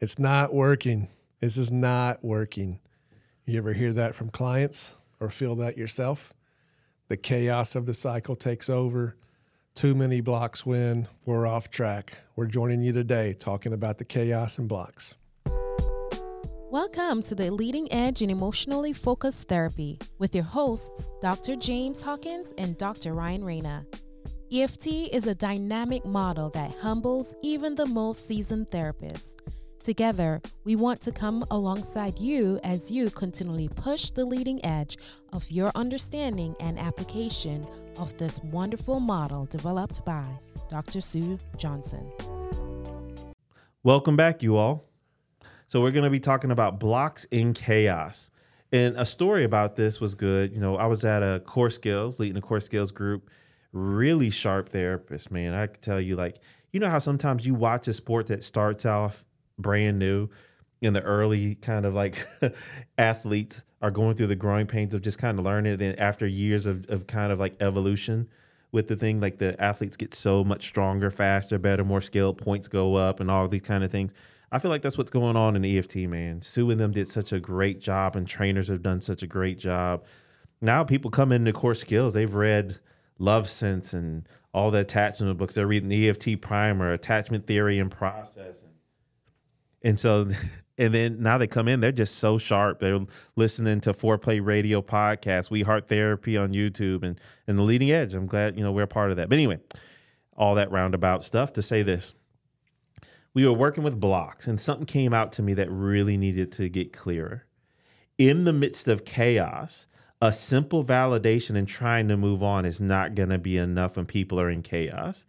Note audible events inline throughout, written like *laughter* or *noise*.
It's not working. This is not working. You ever hear that from clients or feel that yourself? The chaos of the cycle takes over. Too many blocks win. We're off track. We're joining you today talking about the chaos and blocks. Welcome to the Leading Edge in Emotionally Focused Therapy with your hosts, Dr. James Hawkins and Dr. Ryan Reyna. EFT is a dynamic model that humbles even the most seasoned therapists. Together, we want to come alongside you as you continually push the leading edge of your understanding and application of this wonderful model developed by Dr. Sue Johnson. Welcome back, you all. So, we're going to be talking about blocks in chaos. And a story about this was good. You know, I was at a core skills, leading a core skills group really sharp therapist, man. I can tell you, like, you know how sometimes you watch a sport that starts off brand new in the early kind of like *laughs* athletes are going through the growing pains of just kind of learning it. Then after years of, of kind of like evolution with the thing, like the athletes get so much stronger, faster, better, more skilled, points go up, and all these kind of things. I feel like that's what's going on in EFT, man. Sue and them did such a great job, and trainers have done such a great job. Now people come into core skills, they've read Love Sense and all the attachment books. They're reading the EFT primer, attachment theory and process. And, and so, *laughs* and then now they come in, they're just so sharp. They're listening to Foreplay Radio podcast, We Heart Therapy on YouTube, and, and the leading edge. I'm glad, you know, we're a part of that. But anyway, all that roundabout stuff to say this. We were working with blocks, and something came out to me that really needed to get clearer. In the midst of chaos, a simple validation and trying to move on is not going to be enough when people are in chaos.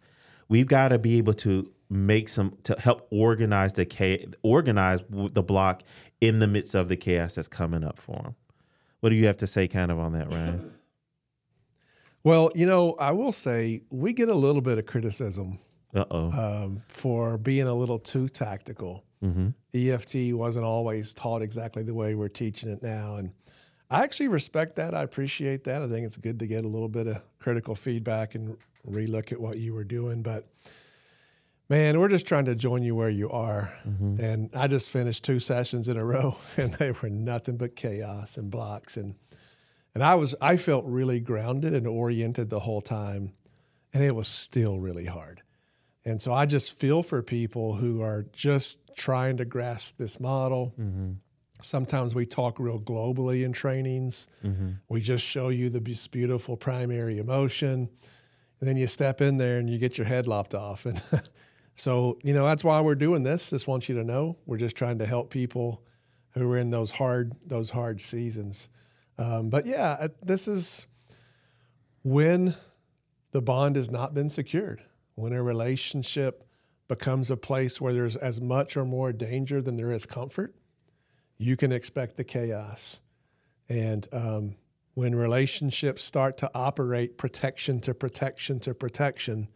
We've got to be able to make some to help organize the chaos, organize the block in the midst of the chaos that's coming up for them. What do you have to say, kind of, on that, Ryan? *laughs* Well, you know, I will say we get a little bit of criticism Uh-oh. um, for being a little too tactical. Mm-hmm. EFT wasn't always taught exactly the way we're teaching it now, and I actually respect that. I appreciate that. I think it's good to get a little bit of critical feedback and relook at what you were doing. But man, we're just trying to join you where you are. Mm-hmm. And I just finished two sessions in a row, *laughs* and they were nothing but chaos and blocks. And and I was I felt really grounded and oriented the whole time, and it was still really hard. And so I just feel for people who are just trying to grasp this model. Mm-hmm Sometimes we talk real globally in trainings. Mm-hmm. We just show you the beautiful primary emotion. And then you step in there and you get your head lopped off. *laughs* And so, you know, that's why we're doing this. Just want you to know we're just trying to help people who are in those hard those hard seasons. Um, but yeah, this is when the bond has not been secured. When a relationship becomes a place where there's as much or more danger than there is comfort you can expect the chaos. And um, when relationships start to operate protection to protection to protection,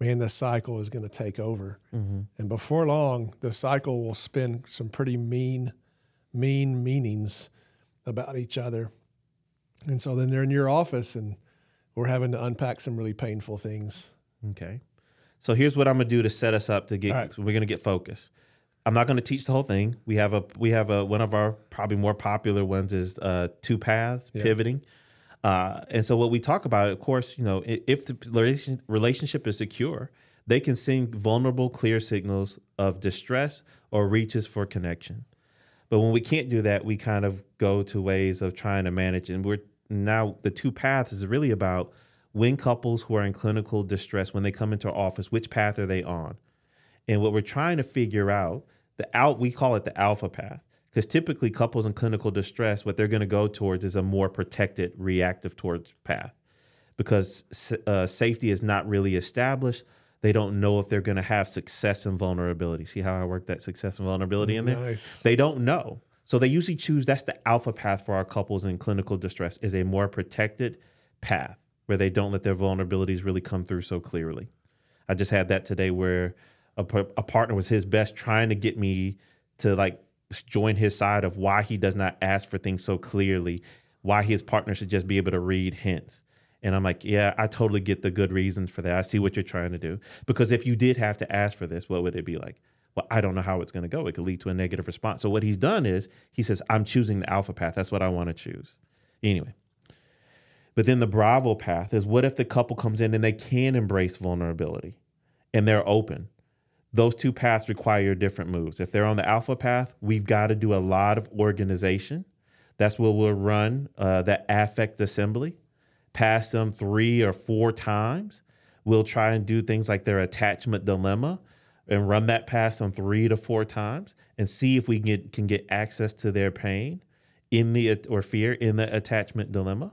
man, the cycle is going to take over. Mm-hmm. And before long, the cycle will spin some pretty mean, mean meanings about each other. And so then they're in your office and we're having to unpack some really painful things. Okay. So here's what I'm going to do to set us up to get, right. we're going to get focused. I'm not going to teach the whole thing. We have a we have a one of our probably more popular ones is uh, two paths yeah. pivoting. Uh, and so what we talk about, of course, you know, if the relationship is secure, they can send vulnerable, clear signals of distress or reaches for connection. But when we can't do that, we kind of go to ways of trying to manage. And we're now the two paths is really about when couples who are in clinical distress, when they come into our office, which path are they on? And what we're trying to figure out, the out we call it the alpha path, because typically couples in clinical distress, what they're going to go towards is a more protected, reactive towards path, because uh, safety is not really established. They don't know if they're going to have success and vulnerability. See how I work that success and vulnerability in there? Nice. They don't know. So they usually choose that's the alpha path for our couples in clinical distress is a more protected path where they don't let their vulnerabilities really come through so clearly. I just had that today where a, a partner was his best trying to get me to like join his side of why he does not ask for things so clearly, why his partner should just be able to read hints. And I'm like, yeah, I totally get the good reasons for that. I see what you're trying to do. Because if you did have to ask for this, what would it be like? Well, I don't know how it's going to go. It could lead to a negative response. So what he's done is he says, I'm choosing the alpha path. That's what I want to choose. Anyway. But then the Bravo path is what if the couple comes in and they can embrace vulnerability and they're open? Those two paths require different moves. If they're on the alpha path, we've got to do a lot of organization. That's where we'll run uh, that affect assembly, pass them three or four times. We'll try and do things like their attachment dilemma and run that past them three to four times and see if we can get, can get access to their pain in the or fear in the attachment dilemma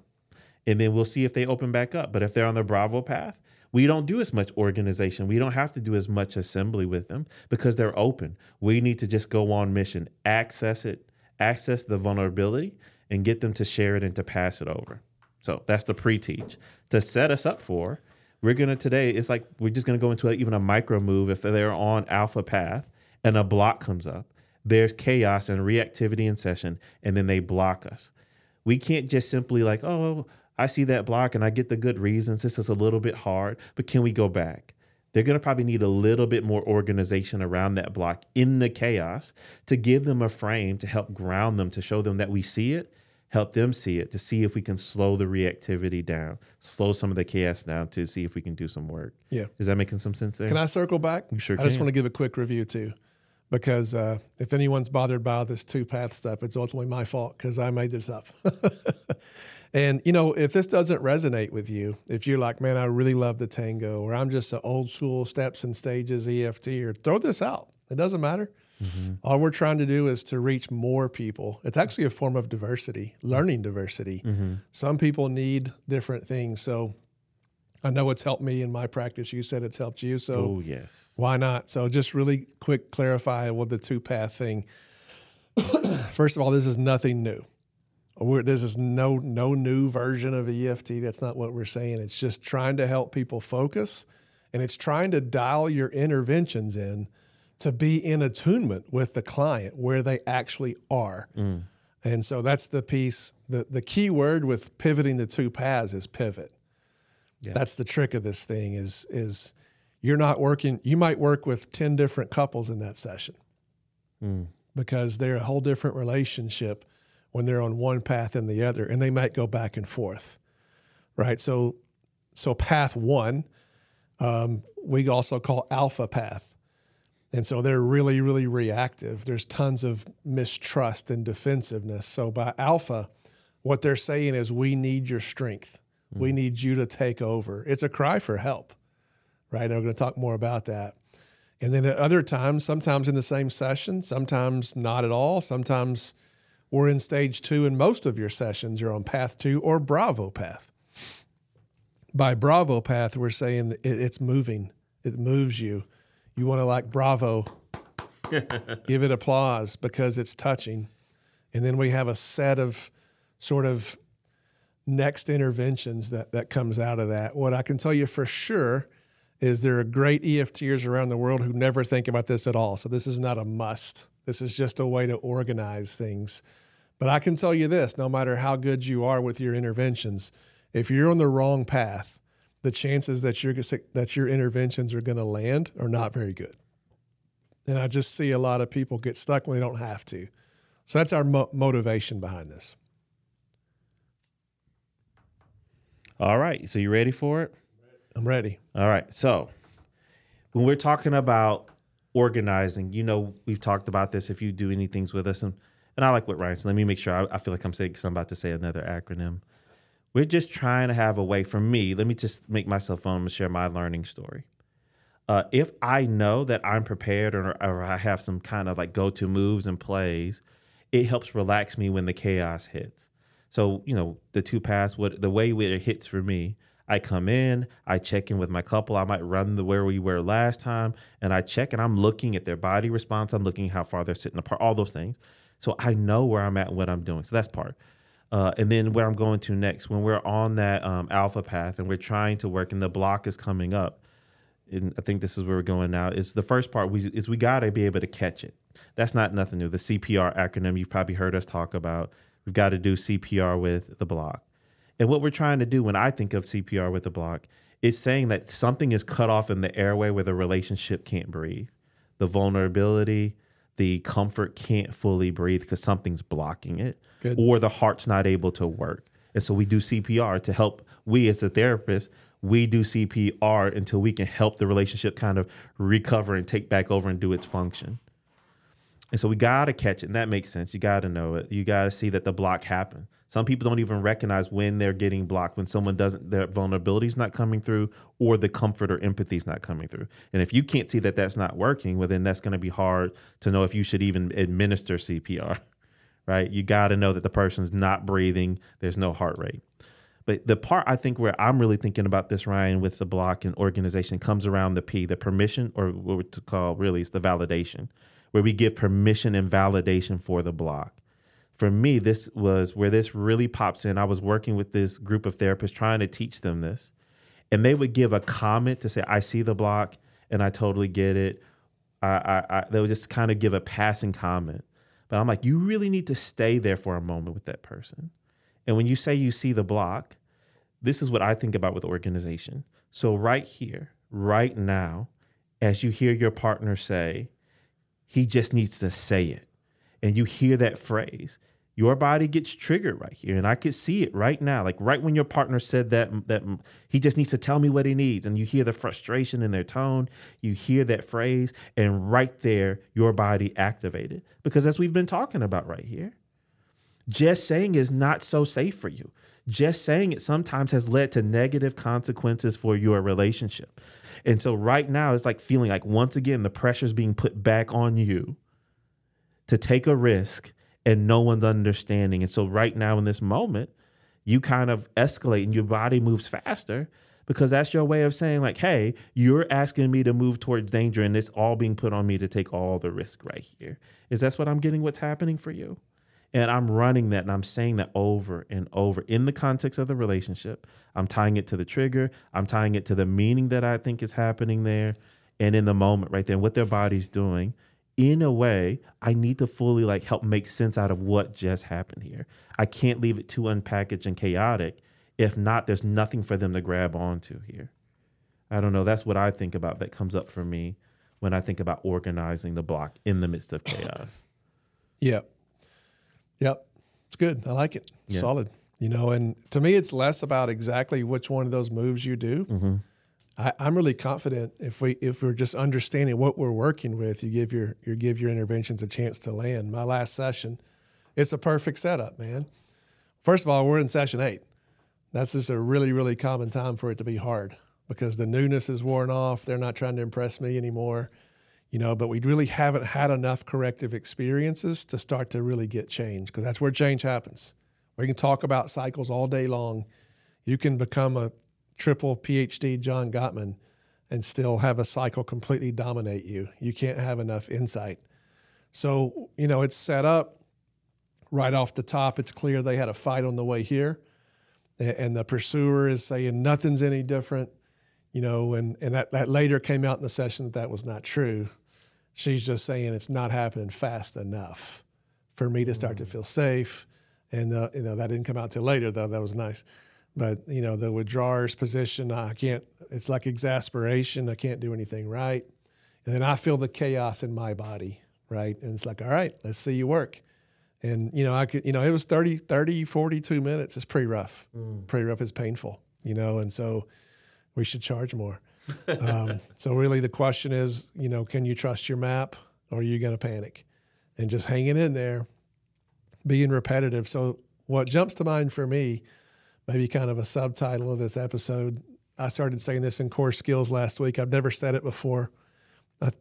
and then we'll see if they open back up but if they're on the bravo path we don't do as much organization we don't have to do as much assembly with them because they're open we need to just go on mission access it access the vulnerability and get them to share it and to pass it over so that's the pre-teach to set us up for we're gonna today. It's like we're just gonna go into a, even a micro move if they're on alpha path and a block comes up. There's chaos and reactivity in session, and then they block us. We can't just simply like, oh, I see that block and I get the good reasons. This is a little bit hard, but can we go back? They're going to probably need a little bit more organization around that block in the chaos to give them a frame to help ground them, to show them that we see it help them see it to see if we can slow the reactivity down, slow some of the chaos down to see if we can do some work. Yeah. Is that making some sense there? Can I circle back? You sure I just want to give a quick review too, because uh, if anyone's bothered by this two path stuff, it's ultimately my fault because I made this up. *laughs* and you know, if this doesn't resonate with you, if you're like, man, I really love the tango, or I'm just an old school steps and stages EFT, or throw this out. It doesn't matter. Mm-hmm. All we're trying to do is to reach more people. It's actually a form of diversity, learning diversity. Mm-hmm. Some people need different things. So I know it's helped me in my practice. You said it's helped you. So oh, yes. why not? So just really quick clarify with the two path thing. *clears throat* First of all, this is nothing new. We're, this is no no new version of EFT. That's not what we're saying. It's just trying to help people focus, and it's trying to dial your interventions in to be in attunement with the client where they actually are. Mm. And so that's the piece. The, the key word with pivoting the two paths is pivot. Yeah. That's the trick of this thing is, is you're not working, you might work with 10 different couples in that session mm. because they're a whole different relationship when they're on one path and the other, and they might go back and forth. Right. So, so path one, um, we also call alpha path and so they're really, really reactive. There's tons of mistrust and defensiveness. So by alpha, what they're saying is, we need your strength. Mm-hmm. We need you to take over. It's a cry for help, right? And we're going to talk more about that. And then at other times, sometimes in the same session, sometimes not at all. Sometimes we're in stage two, and most of your sessions You're on path two or Bravo path. By Bravo path, we're saying it's moving, it moves you you want to like bravo, *laughs* give it applause because it's touching. And then we have a set of sort of next interventions that, that comes out of that. What I can tell you for sure is there are great EFTers around the world who never think about this at all. So this is not a must. This is just a way to organize things. But I can tell you this no matter how good you are with your interventions, if you're on the wrong path, the chances that your that your interventions are going to land are not very good. And I just see a lot of people get stuck when they don't have to. So that's our mo- motivation behind this. All right. So you ready for it? I'm ready. All right. So when we're talking about organizing, you know, we've talked about this if you do any things with us. And, and I like what Ryan said. Let me make sure I, I feel like I'm saying, I'm about to say another acronym. We're just trying to have a way for me. Let me just make myself on and share my learning story. Uh, if I know that I'm prepared or, or I have some kind of like go to moves and plays, it helps relax me when the chaos hits. So, you know, the two paths, what the way it hits for me, I come in, I check in with my couple. I might run the where we were last time, and I check and I'm looking at their body response. I'm looking how far they're sitting apart, all those things. So I know where I'm at and what I'm doing. So that's part. Uh, and then where I'm going to next, when we're on that um, alpha path and we're trying to work and the block is coming up, and I think this is where we're going now, is the first part we, is we got to be able to catch it. That's not nothing new. The CPR acronym you've probably heard us talk about. We've got to do CPR with the block. And what we're trying to do when I think of CPR with the block, is saying that something is cut off in the airway where the relationship can't breathe. the vulnerability, the comfort can't fully breathe because something's blocking it, Good. or the heart's not able to work. And so we do CPR to help. We as the therapist, we do CPR until we can help the relationship kind of recover and take back over and do its function. And so we gotta catch it, and that makes sense. You gotta know it. You gotta see that the block happened. Some people don't even recognize when they're getting blocked, when someone doesn't, their vulnerability is not coming through, or the comfort or empathy is not coming through. And if you can't see that that's not working, well, then that's going to be hard to know if you should even administer CPR, *laughs* right? You got to know that the person's not breathing, there's no heart rate. But the part I think where I'm really thinking about this, Ryan, with the block and organization comes around the P, the permission, or what we're call really is the validation, where we give permission and validation for the block for me, this was where this really pops in. I was working with this group of therapists trying to teach them this. And they would give a comment to say, I see the block and I totally get it. I, I, I they would just kind of give a passing comment. But I'm like, you really need to stay there for a moment with that person. And when you say you see the block, this is what I think about with organization. So, right here, right now, as you hear your partner say, he just needs to say it and you hear that phrase, your body gets triggered right here. And I could see it right now. Like right when your partner said that that he just needs to tell me what he needs. And you hear the frustration in their tone, you hear that phrase, and right there, your body activated. Because as we've been talking about right here, just saying is not so safe for you. Just saying it sometimes has led to negative consequences for your relationship. And so right now it's like feeling like once again the pressure's being put back on you to take a risk and no one's understanding. And so right now in this moment, you kind of escalate and your body moves faster because that's your way of saying like, "Hey, you're asking me to move towards danger and it's all being put on me to take all the risk right here." Is that what I'm getting what's happening for you? And I'm running that and I'm saying that over and over in the context of the relationship. I'm tying it to the trigger, I'm tying it to the meaning that I think is happening there and in the moment right there, what their body's doing in a way, I need to fully like help make sense out of what just happened here. I can't leave it too unpackaged and chaotic. If not, there's nothing for them to grab onto here. I don't know. That's what I think about that comes up for me when I think about organizing the block in the midst of chaos. Yep. Yep. It's good. I like it. Yeah. Solid. You know, and to me, it's less about exactly which one of those moves you do. Mm-hmm. I, I'm really confident if we if we're just understanding what we're working with, you give your you give your interventions a chance to land. My last session, it's a perfect setup, man. First of all, we're in session eight. That's just a really really common time for it to be hard because the newness is worn off. They're not trying to impress me anymore, you know. But we really haven't had enough corrective experiences to start to really get change because that's where change happens. We can talk about cycles all day long. You can become a triple PhD John Gottman and still have a cycle completely dominate you. You can't have enough insight. So, you know, it's set up right off the top. It's clear they had a fight on the way here. And the pursuer is saying nothing's any different, you know, and, and that, that later came out in the session that that was not true. She's just saying it's not happening fast enough for me to start to feel safe. And, uh, you know, that didn't come out till later, though. That was nice. But you know the withdrawers position i can't it's like exasperation. I can't do anything right. And then i feel the chaos in my body right? And it's like all right let's see you work. And you know i could you know it was 30 30 42 minutes. It's pretty rough. Mm. pretty rough. It's painful you know? And so we should charge more um, *laughs* so really the question is you know can you trust your map or are you going to panic and just hanging in there being repetitive so what jumps to mind for me maybe kind of a subtitle of this episode. I started saying this in core skills last week. I've never said it before.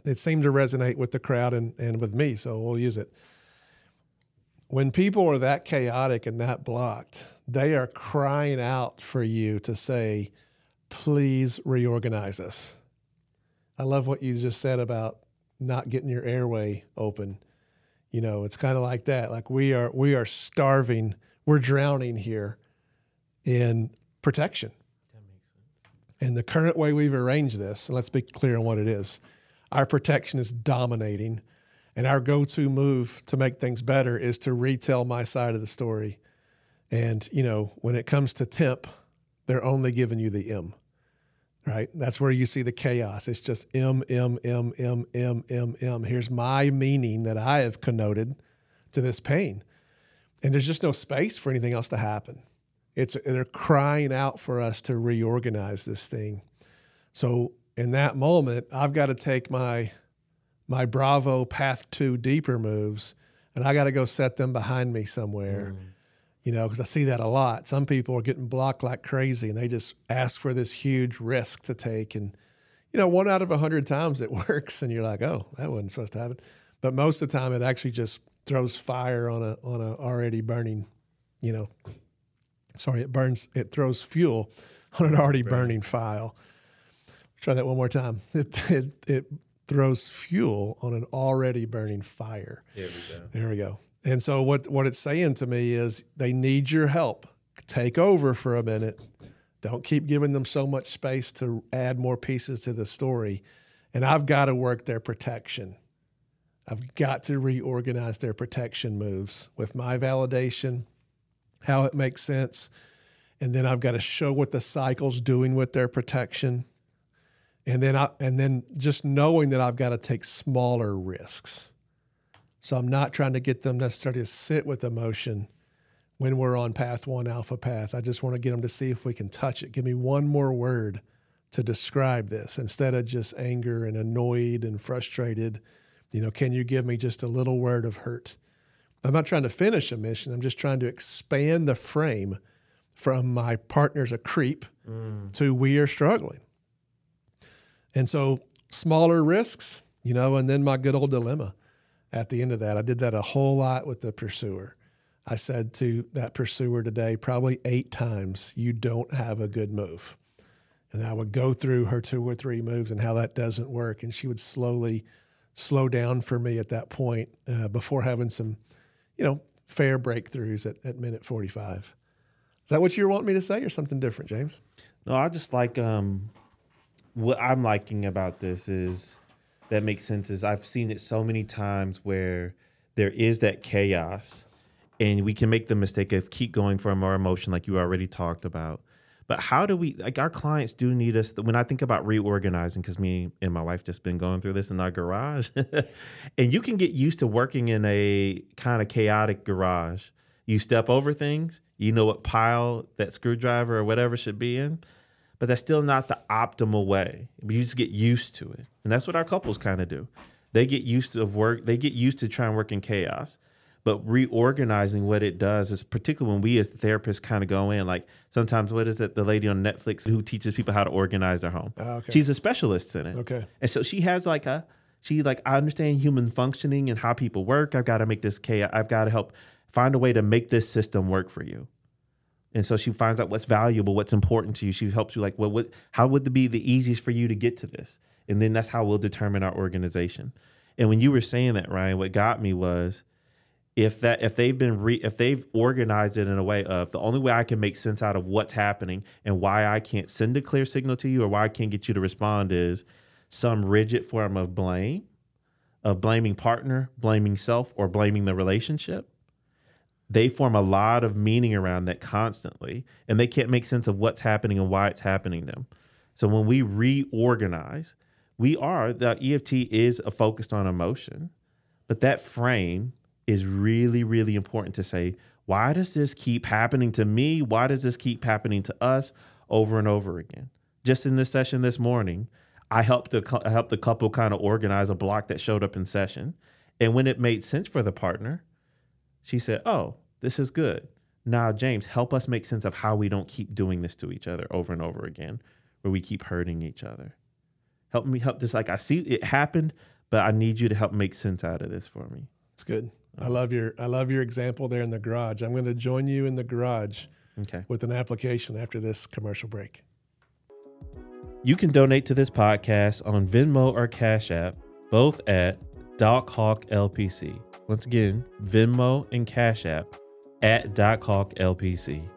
It seemed to resonate with the crowd and, and with me, so we'll use it. When people are that chaotic and that blocked, they are crying out for you to say, please reorganize us. I love what you just said about not getting your airway open. You know, it's kind of like that. Like we are we are starving, we're drowning here in protection. That makes sense. And the current way we've arranged this, let's be clear on what it is. Our protection is dominating, and our go to move to make things better is to retell my side of the story. And, you know, when it comes to temp, they're only giving you the M. right? That's where you see the chaos. It's just M, M, M, M, M, M, M. Here's my meaning that I have connoted to this pain. And there's just no space for anything else to happen. It's they're crying out for us to reorganize this thing. So in that moment, I've got to take my my Bravo path to deeper moves and I got to go set them behind me somewhere. Mm. You know, because I see that a lot. Some people are getting blocked like crazy and they just ask for this huge risk to take. And, you know, one out of a hundred times it *laughs* works and you're like, oh, that wasn't supposed to happen. But most of the time it actually just throws fire on a on a already burning, you know, sorry, it burns, it throws fuel *laughs* on an already burning file. Try that one more time. *laughs* It, it, it throws fuel on an already burning fire. There we go. There we go. And so what what it's saying to me is they need your help. Take over for a minute. Don't keep giving them so much space to add more pieces to the story. And I've got to work their protection. I've got to reorganize their protection moves with my validation, how it makes sense. And then I've got to show what the cycle's doing with their protection and then I and then just knowing that I've got to take smaller risks. So I'm not trying to get them necessarily to sit with emotion when we're on path one alpha path. I just want to get them to see if we can touch it. Give me one more word to describe this instead of just anger and annoyed and frustrated. You know, can you give me just a little word of hurt? I'm not trying to finish a mission. I'm just trying to expand the frame from my partner's a creep mm. to we are struggling. And so smaller risks, you know, and then my good old dilemma at the end of that. I did that a whole lot with the pursuer. I said to that pursuer today, probably eight times, you don't have a good move. And I would go through her two or three moves and how that doesn't work. And she would slowly slow down for me at that point uh, before having some, you know, fair breakthroughs at, at minute 45. Is that what you want me to say or something different, James? No, I just like um, what I'm liking about this is that makes sense is I've seen it so many times where there is that chaos and we can make the mistake of keep going from our emotion like you already talked about. But how do we like our clients do need us when I think about reorganizing because me and my wife just been going through this in our garage. *laughs* and you can get used to working in a kind of chaotic garage. You step over things, you know what pile that screwdriver or whatever should be in but that's still not the optimal way. You just get used to it. And that's what our couples kind of do. They get used to work, they get used to trying to work in chaos. But reorganizing what it does is particularly when we as therapists kind of go in, like sometimes what is it, the lady on Netflix who teaches people how to organize their home. Oh, okay. She's a specialist in it. Okay. And so she has like a she like I understand human functioning and how people work. I've got to make this chaos. I've got to help find a way to make this system work for you. And so she finds out what's valuable, what's important to you. She helps you like, well, what, how would it be the easiest for you to get to this? And then that's how we'll determine our organization. And when you were saying that, Ryan, what got me was if that if they've been re, if they've organized it in a way of the only way I can make sense out of what's happening and why I can't send a clear signal to you or why I can't get you to respond is some rigid form of blame, of blaming partner, blaming self, or blaming the relationship they form a lot of meaning around that constantly and they can't make sense of what's happening and why it's happening to them. So when we reorganize we are the eft is a focused on emotion but that frame is really really important to say why does this keep happening to me? Why does this keep happening to us? Over and over again. Just in this session this morning i helped the, I helped the couple kind of organize a block that showed up in session. And when it made sense for the partner she said, Oh, this is good. Now, James, help us make sense of how we don't keep doing this to each other over and over again, where we keep hurting each other. Help me help this. Like, I see it happened, but I need you to help make sense out of this for me. It's good. Uh-huh. I love your I love your example there in the garage. I'm going to join you in the garage okay. with an application after this commercial break. You can donate to this podcast on Venmo or Cash App, both at Doc Hawk LPC. Once again, Venmo and Cash App at Doc Hawk LPC.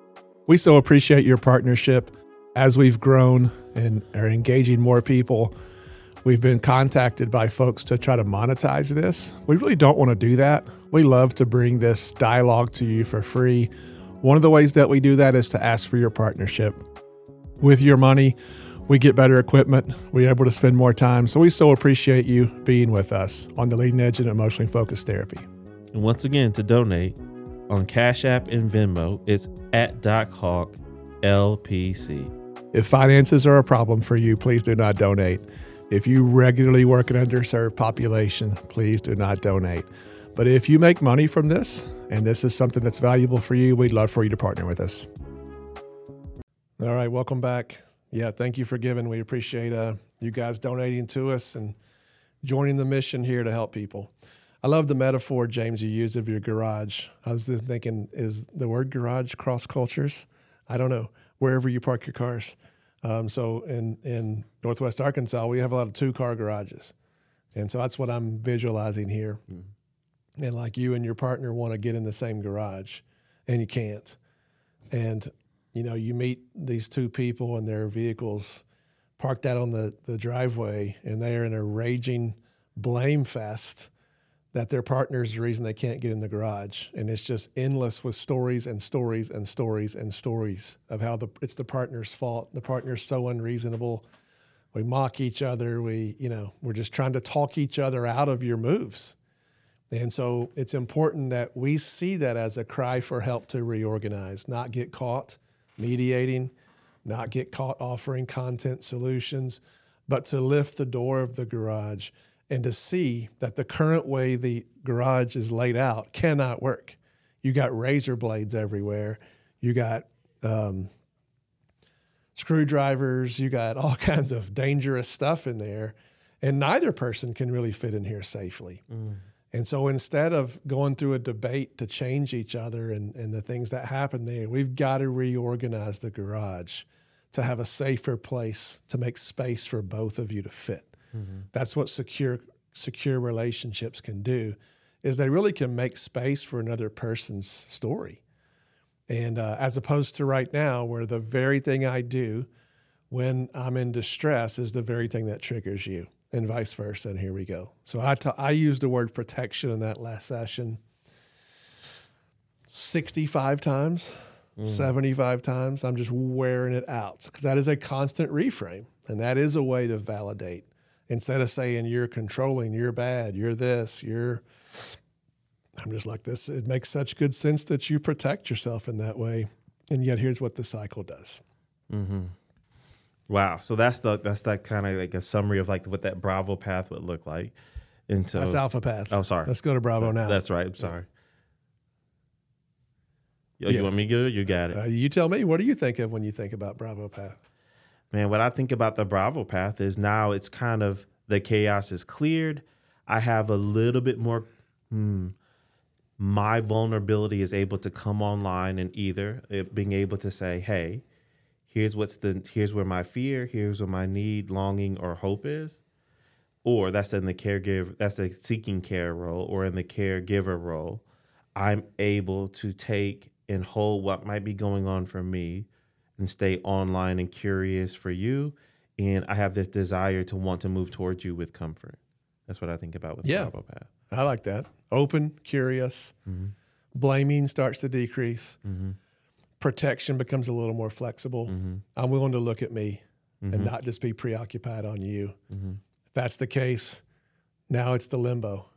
We so appreciate your partnership as we've grown and are engaging more people. We've been contacted by folks to try to monetize this. We really don't want to do that. We love to bring this dialogue to you for free. One of the ways that we do that is to ask for your partnership. With your money, we get better equipment, we're able to spend more time. So we so appreciate you being with us on the leading edge in emotionally focused therapy. And once again, to donate on Cash App and Venmo, it's at Doc Hawk LPC. If finances are a problem for you, please do not donate. If you regularly work an underserved population, please do not donate. But if you make money from this and this is something that's valuable for you, we'd love for you to partner with us. All right, welcome back yeah, thank you for giving. We appreciate uh, you guys donating to us and joining the mission here to help people. I love the metaphor, James, you use of your garage. I was just thinking, is the word garage cross cultures? I don't know. Wherever you park your cars. Um, so in in Northwest Arkansas, we have a lot of two car garages, and so that's what I'm visualizing here. Mm-hmm. And like you and your partner want to get in the same garage, and you can't. And you know, you meet these two people and their vehicles parked out on the, the driveway and they are in a raging blame fest that their partner is the reason they can't get in the garage. And it's just endless with stories and stories and stories and stories of how the it's the partner's fault. The partner's so unreasonable. We mock each other. We, you know, we're just trying to talk each other out of your moves. And so it's important that we see that as a cry for help to reorganize, not get caught mediating, not get caught offering content solutions, but to lift the door of the garage and to see that the current way the garage is laid out cannot work. You got razor blades everywhere. You got um, screwdrivers. You got all *laughs* kinds of dangerous stuff in there. And neither person can really fit in here safely. Mm. And so instead of going through a debate to change each other and, and the things that happen there, we've got to reorganize the garage to have a safer place to make space for both of you to fit. Mm-hmm. That's what secure secure relationships can do is they really can make space for another person's story. And uh, as opposed to right now, where the very thing I do when I'm in distress is the very thing that triggers you and vice versa. And here we go. So I, ta- I used the word protection in that last session 65 times, mm. 75 times. I'm just wearing it out because that is a constant reframe. And that is a way to validate. Instead of saying you're controlling, you're bad, you're this, you're. I'm just like this. It makes such good sense that you protect yourself in that way. And yet, here's what the cycle does. Mm-hmm. Wow. So that's the that's that kind of like a summary of like what that Bravo path would look like. And so that's Alpha path. Oh, sorry. Let's go to Bravo now. That's right. I'm sorry. Yo, yeah. You want me good? You got it. Uh, you tell me. What do you think of when you think about Bravo path? Man, what I think about the Bravo path is now it's kind of the chaos is cleared. I have a little bit more. Hmm, my vulnerability is able to come online and either being able to say, "Hey, here's what's the here's where my fear, here's where my need, longing, or hope is. Or that's in the caregiver, that's a seeking care role, or in the caregiver role. I'm able to take and hold what might be going on for me and stay online and curious for you. And I have this desire to want to move towards you with comfort. That's what I think about with yeah, the path. I like that. Open, curious. Mm-hmm. Blaming starts to decrease. Mm-hmm protection becomes a little more flexible. Mm-hmm. I'm willing to look at me mm-hmm. and not just be preoccupied on you. Mm-hmm. If that's the case, now it's the limbo.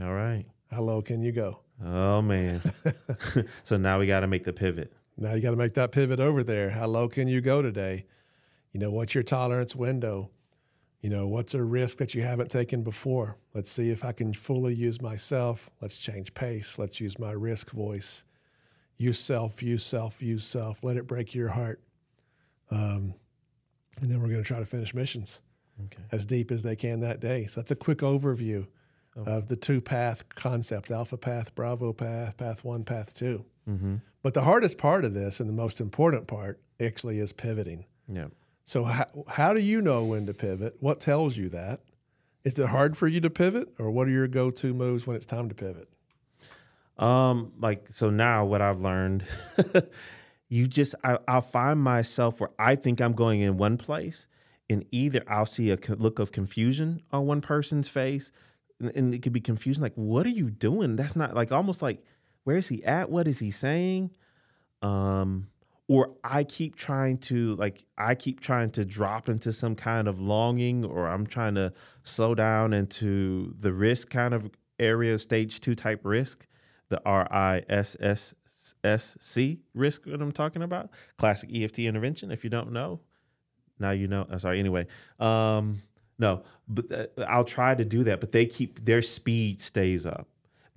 All right. How low can you go? Oh man. *laughs* *laughs* so now we got to make the pivot. Now you got to make that pivot over there. How low can you go today? You know, what's your tolerance window? You know, what's a risk that you haven't taken before? Let's see if I can fully use myself. Let's change pace. Let's use my risk voice you self, you self, you self. Let it break your heart. Um, and then we're going to try to finish missions okay. as deep as they can that day. So that's a quick overview oh. of the two path concept Alpha path, Bravo path, path one, path 2 mm-hmm. But the hardest part of this and the most important part actually is pivoting. Yeah. So, how, how do you know when to pivot? What tells you that? Is it hard for you to pivot, or what are your go to moves when it's time to pivot? Um, like so now what I've learned, *laughs* you just I, will find myself where I think I'm going in one place, and either I'll see a look of confusion on one person's face, and, and it could be confusion like, "What are you doing?" That's not like almost like, "Where is he at? What is he saying?" Um, or I keep trying to like I keep trying to drop into some kind of longing or I'm trying to slow down into the risk kind of area stage 2 type risk the R I S S S C risk that I'm talking about classic EFT intervention if you don't know now you know I'm sorry anyway um no but uh, I'll try to do that but they keep their speed stays up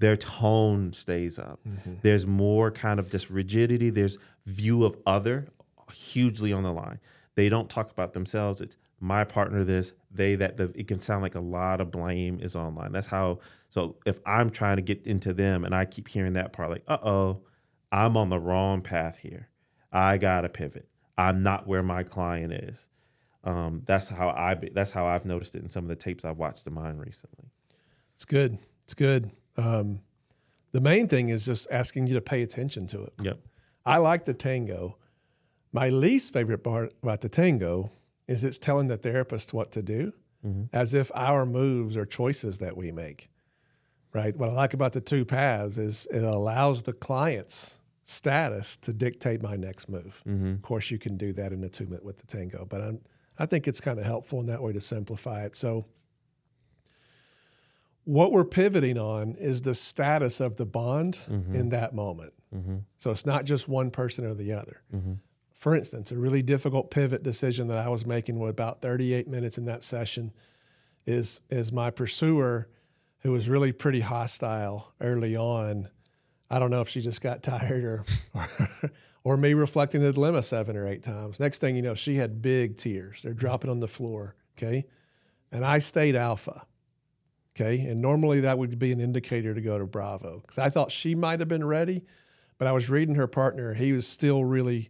their tone stays up. Mm-hmm. There's more kind of this rigidity. There's view of other hugely on the line. They don't talk about themselves. It's my partner this, they that. The, it can sound like a lot of blame is online. That's how. So if I'm trying to get into them and I keep hearing that part, like, uh oh, I'm on the wrong path here. I gotta pivot. I'm not where my client is. Um, that's how I. That's how I've noticed it in some of the tapes I've watched of mine recently. It's good. It's good. Um, the main thing is just asking you to pay attention to it. Yep. I like the tango. My least favorite part about the tango is it's telling the therapist what to do mm-hmm. as if our moves are choices that we make. Right? What I like about the two paths is it allows the client's status to dictate my next move. Mm-hmm. Of course, you can do that in attunement with the tango, but I'm, I think it's kind of helpful in that way to simplify it. So what we're pivoting on is the status of the bond mm-hmm. in that moment. Mm-hmm. So it's not just one person or the other. Mm-hmm. For instance, a really difficult pivot decision that I was making with about 38 minutes in that session is is my pursuer who was really pretty hostile early on. I don't know if she just got *laughs* tired or or, *laughs* or me reflecting the dilemma seven or eight times. Next thing you know, she had big tears. They're dropping on the floor. Okay. And I stayed alpha. Okay. And normally that would be an indicator to go to Bravo because I thought she might have been ready, but I was reading her partner. He was still really,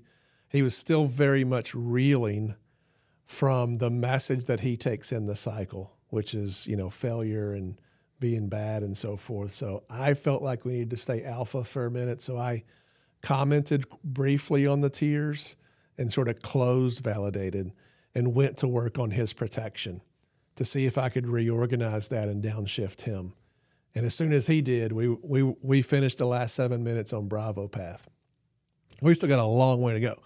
he was still very much reeling from the message that he takes in the cycle, which is, you know, failure and being bad and so forth. So I felt like we needed to stay alpha for a minute. So I commented briefly on the tears and sort of closed validated and went to work on his protection to see if I could reorganize that and downshift him. And as soon as he did, we we we finished the last seven minutes on Bravo Path. We still got a long way to go.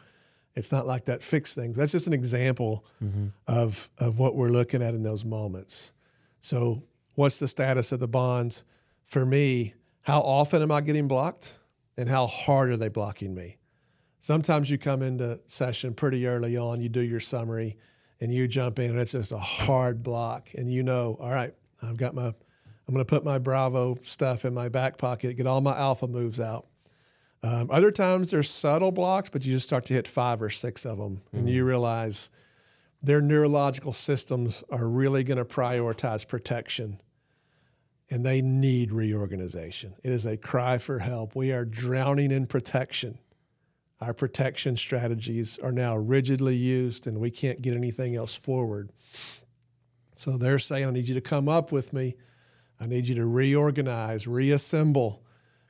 It's not like that fixed things. That's just an example mm-hmm. of of what we're looking at in those moments. So, what's the status of the bonds? For me, how often am I getting blocked, and how hard are they blocking me? Sometimes you come into session pretty early on. You do your summary and you jump in and it's just a hard block and you know all right i've got my i'm going to put my bravo stuff in my back pocket get all my alpha moves out um, other times there's subtle blocks but you just start to hit five or six of them mm-hmm. and you realize their neurological systems are really going to prioritize protection and they need reorganization it is a cry for help we are drowning in protection our protection strategies are now rigidly used and we can't get anything else forward. So they're saying, I need you to come up with me. I need you to reorganize, reassemble,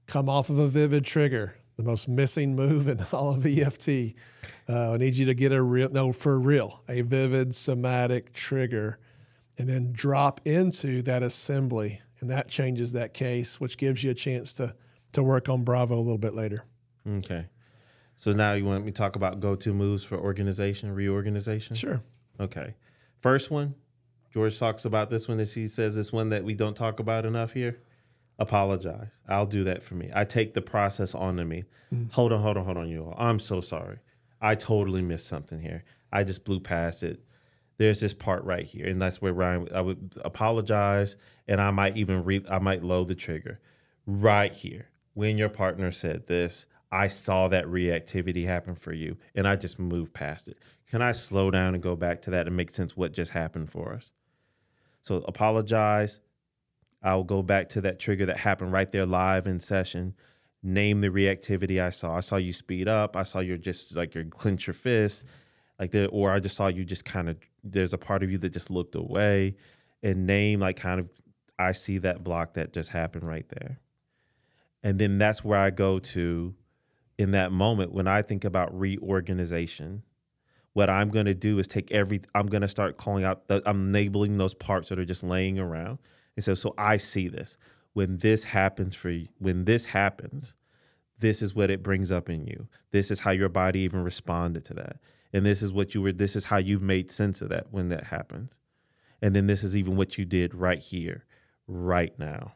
come off of a vivid trigger, the most missing move in *laughs* all of EFT. Uh, I need you to get a real, no, for real, a vivid somatic trigger, and then drop into that assembly. And that changes that case, which gives you a chance to, to work on Bravo a little bit later. Okay. So now you want me to talk about go to moves for organization, reorganization? Sure. Okay. First one, George talks about this one as he says this one that we don't talk about enough here. Apologize. I'll do that for me. I take the process onto me. Mm. Hold on, hold on, hold on, you all. I'm so sorry. I totally missed something here. I just blew past it. There's this part right here, and that's where Ryan. I would apologize, and I might even re, I might load the trigger right here when your partner said this. I saw that reactivity happen for you and I just moved past it. Can I slow down and go back to that and make sense what just happened for us? So apologize. I'll go back to that trigger that happened right there live in session. Name the reactivity I saw. I saw you speed up. I saw you just like your clench your fist, like the, or I just saw you just kind of. There's a part of you that just looked away, and name like kind of. I see that block that just happened right there, and then that's where I go to in that moment when I think about reorganization, what I'm going to do is take every, I'm going to start calling out, the, I'm enabling those parts that are just laying around. And so, so I see this. When this happens for you, when this happens, this is what it brings up in you. This is how your body even responded to that. And this is what you were, this is how you've made sense of that when that happens. And then this is even what you did right here, right now.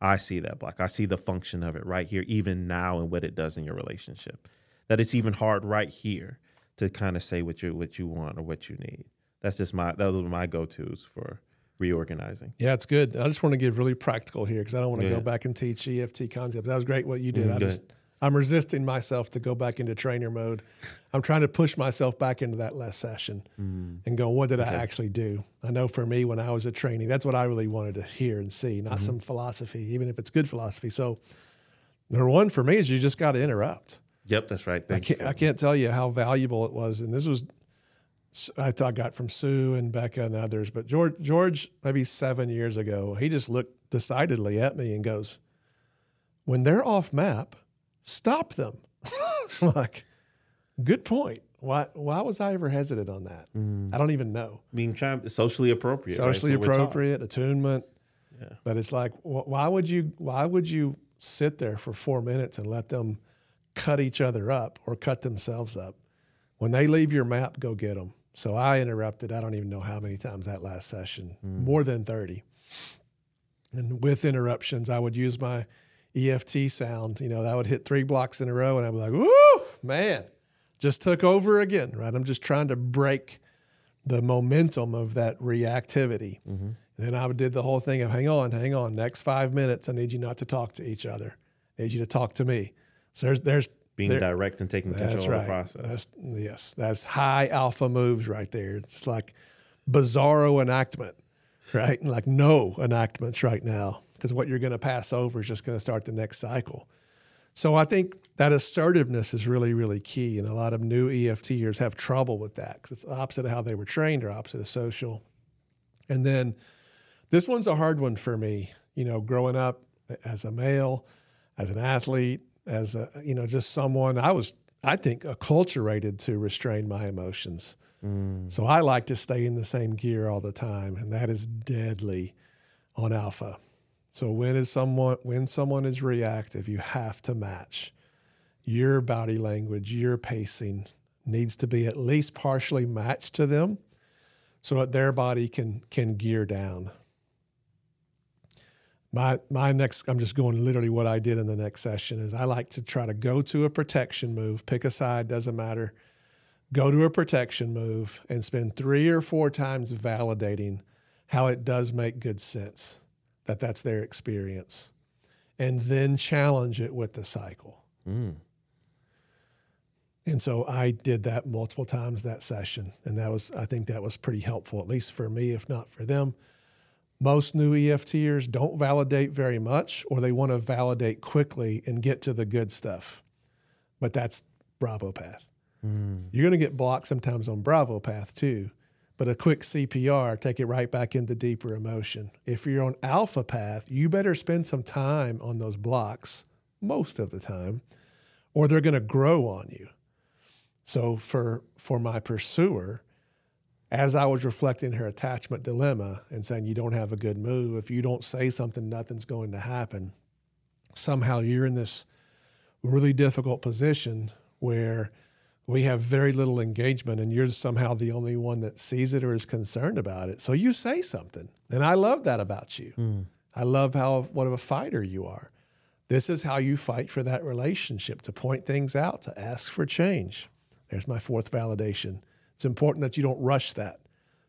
I see that block. I see the function of it right here, even now, and what it does in your relationship. That it's even hard right here to kind of say what you what you want or what you need. That's just my those are my go tos for reorganizing. Yeah, it's good. I just want to get really practical here because I don't want to Go go back and teach EFT concepts. That was great what you did. Mhm, I just I'm resisting myself to go back into trainer mode. I'm trying to push myself back into that last session and go, what did I actually do? I know for me when I was a trainee, that's what I really wanted to hear and see, Mm-hmm. not some philosophy, even if it's good philosophy. So number one for me is you just got to interrupt. Yep, that's right. Thank you. can't, I can't tell you how valuable it was. And this was, I thought got from Sue and Becca and others, but George, George, maybe seven years ago, he just looked decidedly at me and goes, when they're off map, stop them. *laughs* Like, good point. Why, why was I ever hesitant on that? Mm. I don't even know. Being trying socially appropriate. Socially what appropriate, attunement. Yeah. But it's like, wh- why would you, why would you sit there for four minutes and let them cut each other up or cut themselves up? When they leave your map, go get them. So I interrupted. I don't even know how many times that last session, mm. more than 30. And with interruptions, I would use my EFT sound. You know, that would hit three blocks in a row, and I'd be like, woo, man, just took over again, right? I'm just trying to break the momentum of that reactivity. And then I did the whole thing of hang on, hang on. Next five minutes, I need you not to talk to each other. I need you to talk to me. So there's there's Being there- direct and taking control that's of the process. That's yes, that's high alpha moves right there. It's like bizarro enactment, right? Like no enactments right now because what you're going to pass over is just going to start the next cycle. So I think that assertiveness is really, really key, and a lot of new EFTers have trouble with that because it's opposite of how they were trained or opposite of social. And then this one's a hard one for me. You know, growing up as a male, as an athlete, as a you know, just someone I was, I think, acculturated to restrain my emotions. Mm. So I like to stay in the same gear all the time, and that is deadly on alpha. So when is someone when someone is reactive, you have to match your body language, your pacing needs to be at least partially matched to them so that their body can can gear down. My my next I'm just going literally what I did in the next session is I like to try to go to a protection move, pick a side, doesn't matter. Go to a protection move and spend 3 or 4 times validating how it does make good sense that that's their experience. And then challenge it with the cycle. Mm. And so I did that multiple times that session. And that was, I think that was pretty helpful, at least for me, if not for them. Most new EFTers don't validate very much, or they want to validate quickly and get to the good stuff. But that's Bravo Path. Hmm. You're going to get blocked sometimes on Bravo Path too. But a quick CPR, take it right back into deeper emotion. If you're on Alpha Path, you better spend some time on those blocks most of the time, or they're going to grow on you. So for for my pursuer, as I was reflecting her attachment dilemma and saying you don't have a good move, if you don't say something, nothing's going to happen. Somehow you're in this really difficult position where we have very little engagement and you're somehow the only one that sees it or is concerned about it. So you say something. And I love that about you. Hmm. I love how what of a fighter you are. This is how you fight for that relationship to point things out, to ask for change. There's my fourth validation. It's important that you don't rush that.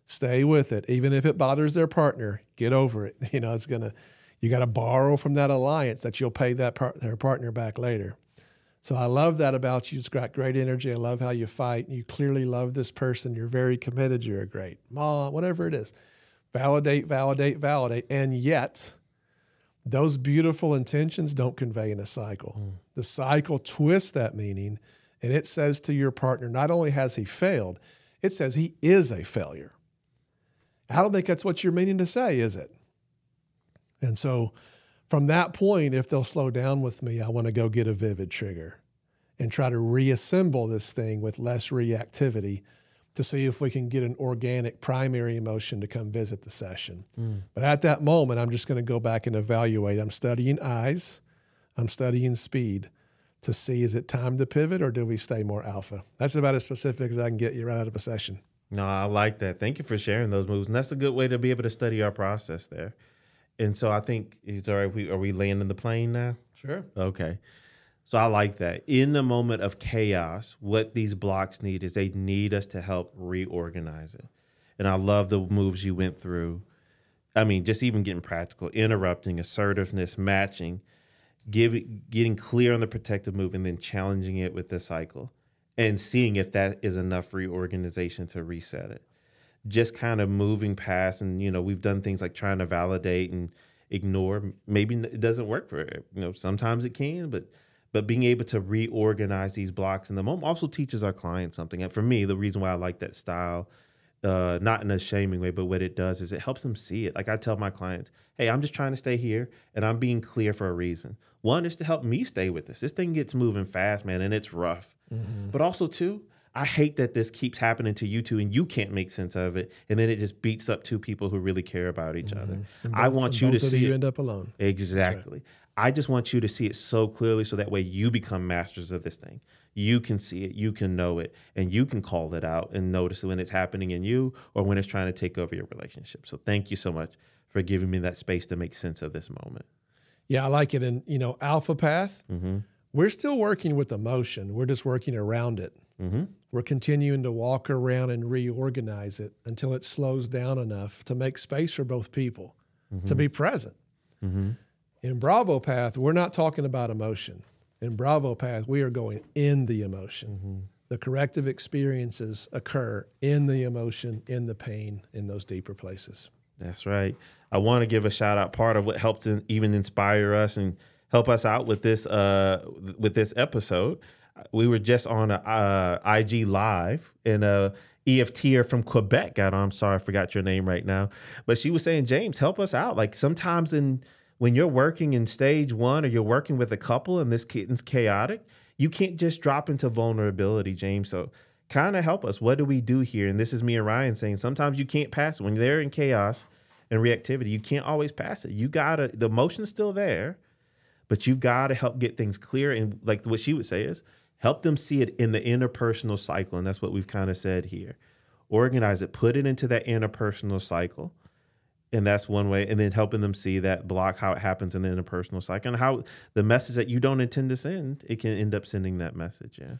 Stay with it. Even if it bothers their partner, get over it. *laughs* You know, it's going to, you got to borrow from that alliance that you'll pay that part, their partner back later. So I love that about you. It's got great energy. I love how you fight. You clearly love this person. You're very committed. You're a great mom, whatever it is. Validate, validate, validate. And yet, those beautiful intentions don't convey in a cycle. Mm. The cycle twists that meaning and it says to your partner, not only has he failed, it says he is a failure. I don't think that's what you're meaning to say, is it? And so from that point, if they'll slow down with me, I want to go get a vivid trigger and try to reassemble this thing with less reactivity to see if we can get an organic primary emotion to come visit the session. Mm. But at that moment, I'm just going to go back and evaluate. I'm studying eyes, I'm studying speed. To see is it time to pivot or do we stay more alpha? That's about as specific as I can get you right out of a session. No, I like that. Thank you for sharing those moves. And that's a good way to be able to study our process there. And so I think it's all right. We, are we landing the plane now? Sure. Okay. So I like that. In the moment of chaos, what these blocks need is they need us to help reorganize it. And I love the moves you went through. I mean, just even getting practical, interrupting, assertiveness, matching, giving, getting clear on the protective move, and then challenging it with the cycle and seeing if that is enough reorganization to reset it. Just kind of moving past, and you know, we've done things like trying to validate and ignore. Maybe it doesn't work for it. You know, sometimes it can, but but being able to reorganize these blocks in the moment also teaches our clients something. And for me, the reason why I like that style, uh, not in a shaming way, but what it does is it helps them see it. Like I tell my clients, hey, I'm just trying to stay here and I'm being clear for a reason. One is to help me stay with this. This thing gets moving fast, man, and it's rough. Mm-hmm. But also, two, I hate that this keeps happening to you two and you can't make sense of it. And then it just beats up two people who really care about each mm-hmm. other. Both, I want you to see you it. end up alone. Exactly. Right. I just want you to see it so clearly so that way you become masters of this thing. You can see it, you can know it, and you can call it out and notice when it's happening in you or when it's trying to take over your relationship. So thank you so much for giving me that space to make sense of this moment. Yeah, I like it. And, you know, Alpha Path, mm-hmm. we're still working with emotion, we're just working around it. Mm-hmm. We're continuing to walk around and reorganize it until it slows down enough to make space for both people mm-hmm. to be present. Mm-hmm. In Bravo Path, we're not talking about emotion. In Bravo Path, we are going in the emotion. Mm-hmm. The corrective experiences occur in the emotion, in the pain, in those deeper places. That's right. I want to give a shout out. Part of what helped even inspire us and help us out with this uh, with this episode. We were just on a uh, IG live and a EFTer from Quebec got on. I'm sorry, I forgot your name right now, but she was saying, James, help us out. Like sometimes in when you're working in stage one or you're working with a couple and this kitten's chaotic, you can't just drop into vulnerability, James. So kind of help us. What do we do here? And this is me and Ryan saying sometimes you can't pass it. When they're in chaos and reactivity, you can't always pass it. You gotta the emotion's still there, but you've got to help get things clear. And like what she would say is help them see it in the interpersonal cycle. And that's what we've kind of said here. Organize it, put it into that interpersonal cycle and that's one way and then helping them see that block how it happens in the interpersonal cycle and how the message that you don't intend to send it can end up sending that message yeah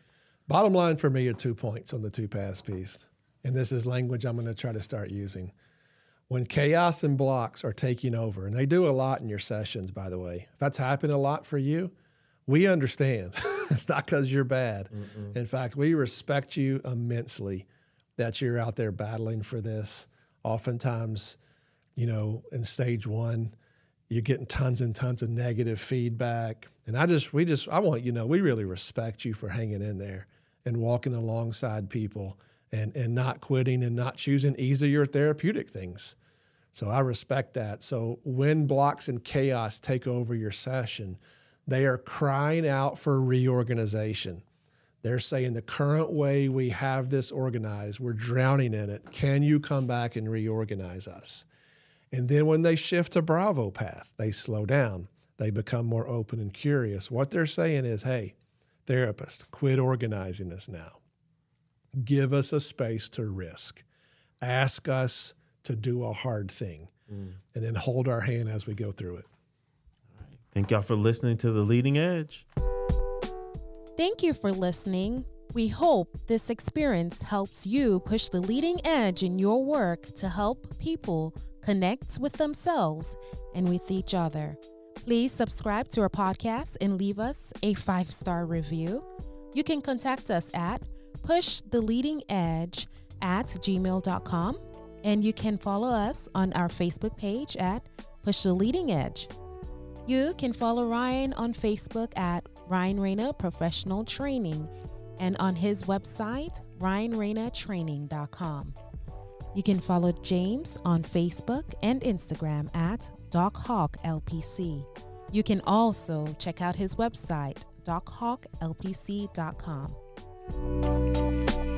bottom line for me are two points on the two paths piece. And this is language i'm going to try to start using. When chaos and blocks are taking over and they do a lot in your sessions by the way if that's happened a lot for you we understand. *laughs* It's not because you're bad. Mm-mm. in fact we respect you immensely that you're out there battling for this. Oftentimes you know, in stage one, you're getting tons and tons of negative feedback. And I just, we just, I want you to know, we really respect you for hanging in there and walking alongside people and, and not quitting and not choosing easier therapeutic things. So I respect that. So when blocks and chaos take over your session, they are crying out for reorganization. They're saying the current way we have this organized, we're drowning in it. Can you come back and reorganize us? And then when they shift to Bravo path, they slow down. They become more open and curious. What they're saying is, hey, therapist, quit organizing this now. Give us a space to risk. Ask us to do a hard thing mm. and then hold our hand as we go through it. Thank y'all for listening to The Leading Edge. Thank you for listening. We hope this experience helps you push the leading edge in your work to help people connect with themselves and with each other. Please subscribe to our podcast and leave us a five star review. You can contact us at pushtheleadingedge at gmail.com and you can follow us on our Facebook page at Push the Leading Edge. You can follow Ryan on Facebook at Ryan Reyna Professional Training and on his website, ryanreynatraining.com. You can follow James on Facebook and Instagram at DocHawkLPC. You can also check out his website, dochawklpc.com.